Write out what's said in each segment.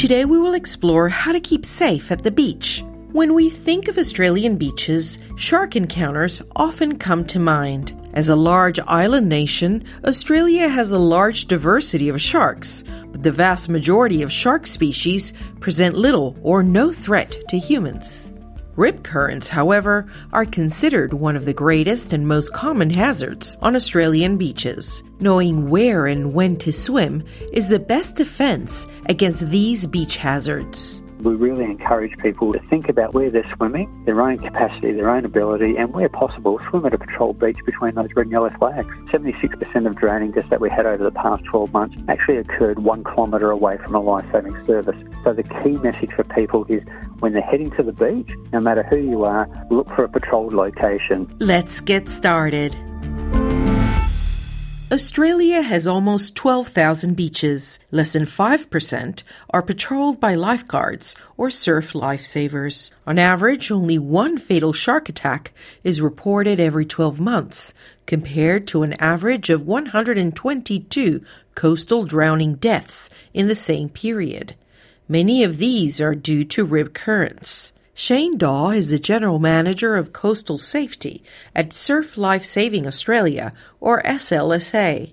Today we will explore how to keep safe at the beach. When we think of Australian beaches, shark encounters often come to mind. As a large island nation, Australia has a large diversity of sharks, but the vast majority of shark species present little or no threat to humans. Rip currents, however, are considered one of the greatest and most common hazards on Australian beaches. Knowing where and when to swim is the best defense against these beach hazards we really encourage people to think about where they're swimming, their own capacity, their own ability, and where possible, swim at a patrolled beach between those red and yellow flags. 76% of drowning deaths that we had over the past 12 months actually occurred one kilometre away from a life-saving service. So the key message for people is when they're heading to the beach, no matter who you are, look for a patrolled location. Let's get started. Australia has almost 12,000 beaches. Less than 5% are patrolled by lifeguards or surf lifesavers. On average, only one fatal shark attack is reported every 12 months, compared to an average of 122 coastal drowning deaths in the same period. Many of these are due to rip currents. Shane Daw is the General Manager of Coastal Safety at Surf Life Saving Australia, or SLSA.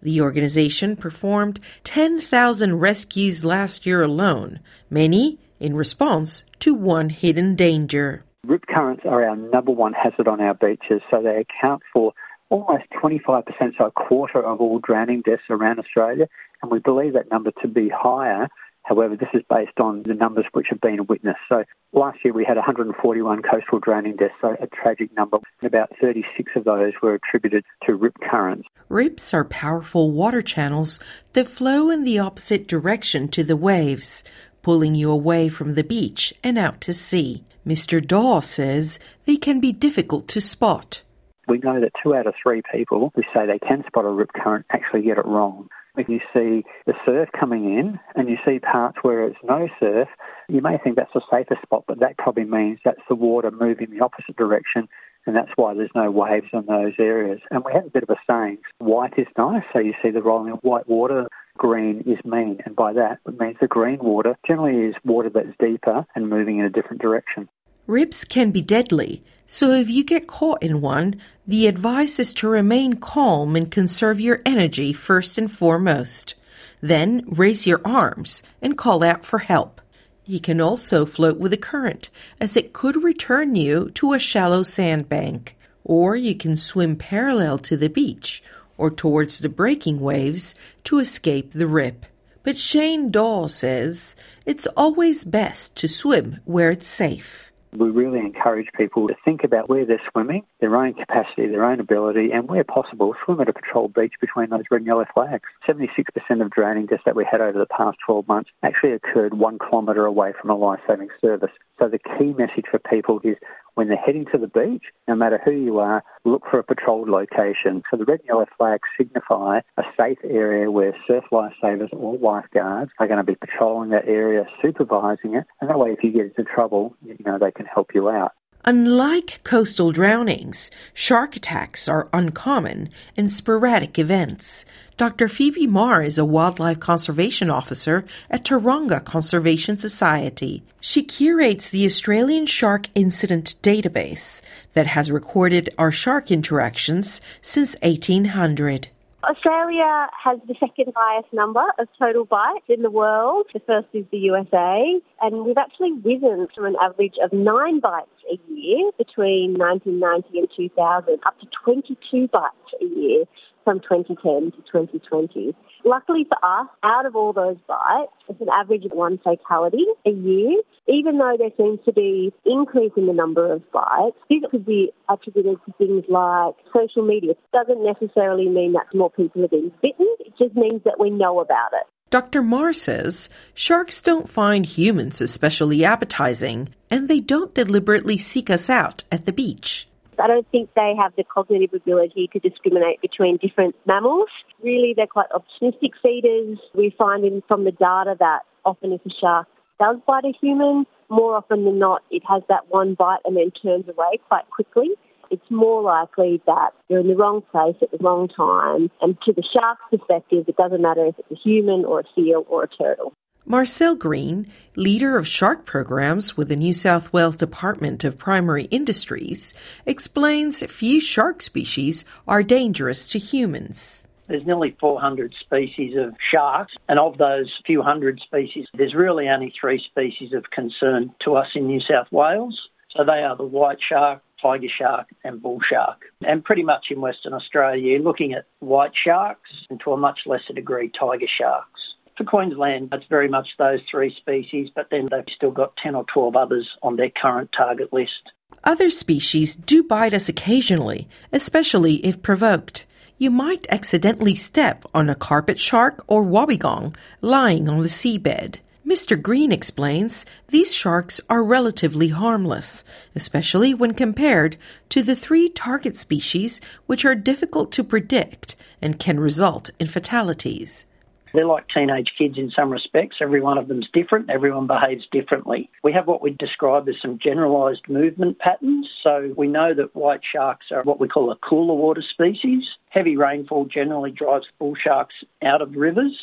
The organization performed 10,000 rescues last year alone, many in response to one hidden danger. Rip currents are our number one hazard on our beaches, so they account for almost 25%, so a quarter of all drowning deaths around Australia, and we believe that number to be higher However, this is based on the numbers which have been witnessed. So last year we had 141 coastal drowning deaths, so a tragic number. About 36 of those were attributed to rip currents. Rips are powerful water channels that flow in the opposite direction to the waves, pulling you away from the beach and out to sea. Mr. Daw says they can be difficult to spot. We know that two out of three people who say they can spot a rip current actually get it wrong. If you see the surf coming in and you see parts where it's no surf, you may think that's a safer spot, but that probably means that's the water moving the opposite direction and that's why there's no waves in those areas. And we have a bit of a saying, white is nice, so you see the rolling of white water, green is mean, and by that it means the green water generally is water that's deeper and moving in a different direction. Rips can be deadly, so if you get caught in one, the advice is to remain calm and conserve your energy first and foremost. Then raise your arms and call out for help. You can also float with the current, as it could return you to a shallow sandbank. Or you can swim parallel to the beach or towards the breaking waves to escape the rip. But Shane Daw says it's always best to swim where it's safe. We really encourage people to think about where they're swimming, their own capacity, their own ability, and where possible, swim at a patrolled beach between those red and yellow flags. 76% of drowning deaths that we had over the past 12 months actually occurred one kilometre away from a life-saving service. So the key message for people is when they're heading to the beach, no matter who you are, look for a patrolled location. So the red and yellow flags signify a safe area where surf lifesavers or lifeguards are going to be patrolling that area, supervising it, and that way if you get into trouble, you know, they can help you out. Unlike coastal drownings, shark attacks are uncommon and sporadic events. Dr. Phoebe Meagher is a wildlife conservation officer at Taronga Conservation Society. She curates the Australian Shark Incident Database that has recorded our shark interactions since 1800. Australia has the second highest number of total bites in the world. The first is the USA, and we've actually risen from an average of nine bites a year between 1990 and 2000 up to 22 bites a year from 2010 to 2020. Luckily for us, out of all those bites, it's an average of one fatality a year. Even though there seems to be increase in the number of bites, this could be attributed to things like social media. It doesn't necessarily mean that more people are being bitten. It just means that we know about it. Dr. Meagher says sharks don't find humans especially appetizing, and they don't deliberately seek us out at the beach. I don't think they have the cognitive ability to discriminate between different mammals. Really, they're quite opportunistic feeders. We find in, from the data that often if a shark does bite a human, more often than not, it has that one bite and then turns away quite quickly. It's more likely that you're in the wrong place at the wrong time. And to the shark's perspective, it doesn't matter if it's a human or a seal or a turtle. Marcel Green, leader of shark programs with the New South Wales Department of Primary Industries, explains few shark species are dangerous to humans. There's nearly 400 species of sharks, and of those few hundred species, there's really only three species of concern to us in New South Wales. So they are the white shark, tiger shark, and bull shark. And pretty much in Western Australia, you're looking at white sharks and to a much lesser degree, tiger sharks. For Queensland, it's very much those three species, but then they've still got 10 or 12 others on their current target list. Other species do bite us occasionally, especially if provoked. You might accidentally step on a carpet shark or wobbegong lying on the seabed. Mr. Green explains these sharks are relatively harmless, especially when compared to the three target species which are difficult to predict and can result in fatalities. They're like teenage kids in some respects. Every one of them's different. Everyone behaves differently. We have what we describe as some generalised movement patterns. So we know that white sharks are what we call a cooler water species. Heavy rainfall generally drives bull sharks out of rivers.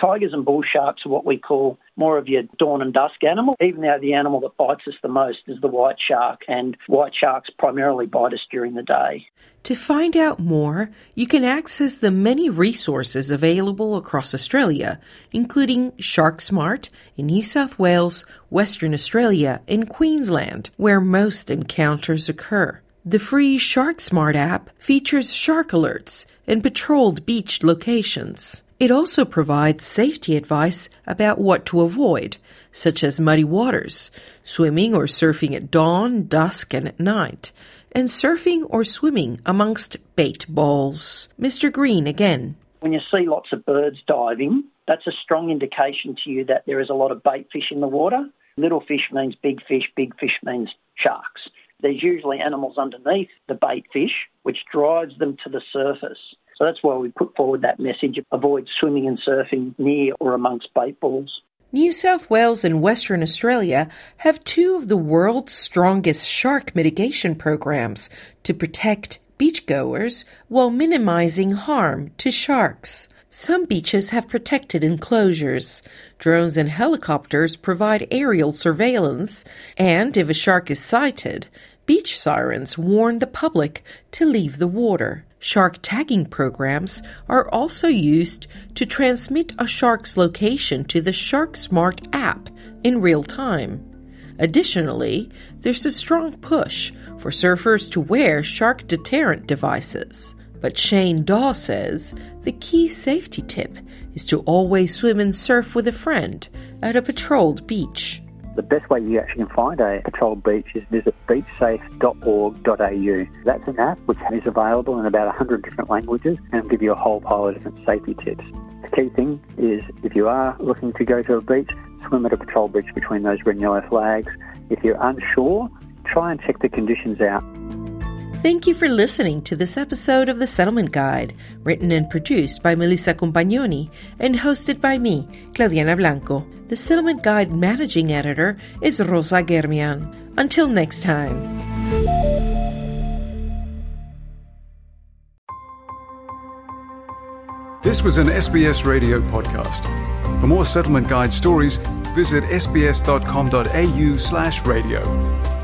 Tigers and bull sharks are what we call more of your dawn and dusk animal, even though the animal that bites us the most is the white shark, and white sharks primarily bite us during the day. To find out more, you can access the many resources available across Australia, including Shark Smart in New South Wales, Western Australia, and Queensland, where most encounters occur. The free Shark Smart app features shark alerts and patrolled beach locations. It also provides safety advice about what to avoid, such as muddy waters, swimming or surfing at dawn, dusk, and at night, and surfing or swimming amongst bait balls. Mr. Green again. When you see lots of birds diving, that's a strong indication to you that there is a lot of bait fish in the water. Little fish means big fish, big fish means sharks. There's usually animals underneath the bait fish, which drives them to the surface. So that's why we put forward that message avoid swimming and surfing near or amongst bait balls. New South Wales and Western Australia have two of the world's strongest shark mitigation programs to protect beachgoers while minimizing harm to sharks. Some beaches have protected enclosures. Drones and helicopters provide aerial surveillance, and if a shark is sighted, beach sirens warn the public to leave the water. Shark tagging programs are also used to transmit a shark's location to the SharkSmart app in real time. Additionally, there's a strong push for surfers to wear shark deterrent devices. But Shane Daw says the key safety tip is to always swim and surf with a friend at a patrolled beach. The best way you actually can find a patrolled beach is visit beachsafe.org.au. That's an app which is available in about 100 different languages and give you a whole pile of different safety tips. The key thing is if you are looking to go to a beach, swim at a patrol beach between those red and yellow flags. If you're unsure, try and check the conditions out. Thank you for listening to this episode of The Settlement Guide, written and produced by Melissa Compagnoni and hosted by me, Claudianna Blanco. The Settlement Guide managing editor is Rosa Germian. Until next time. This was an SBS radio podcast. For more settlement guide stories, visit sbs.com.au/radio.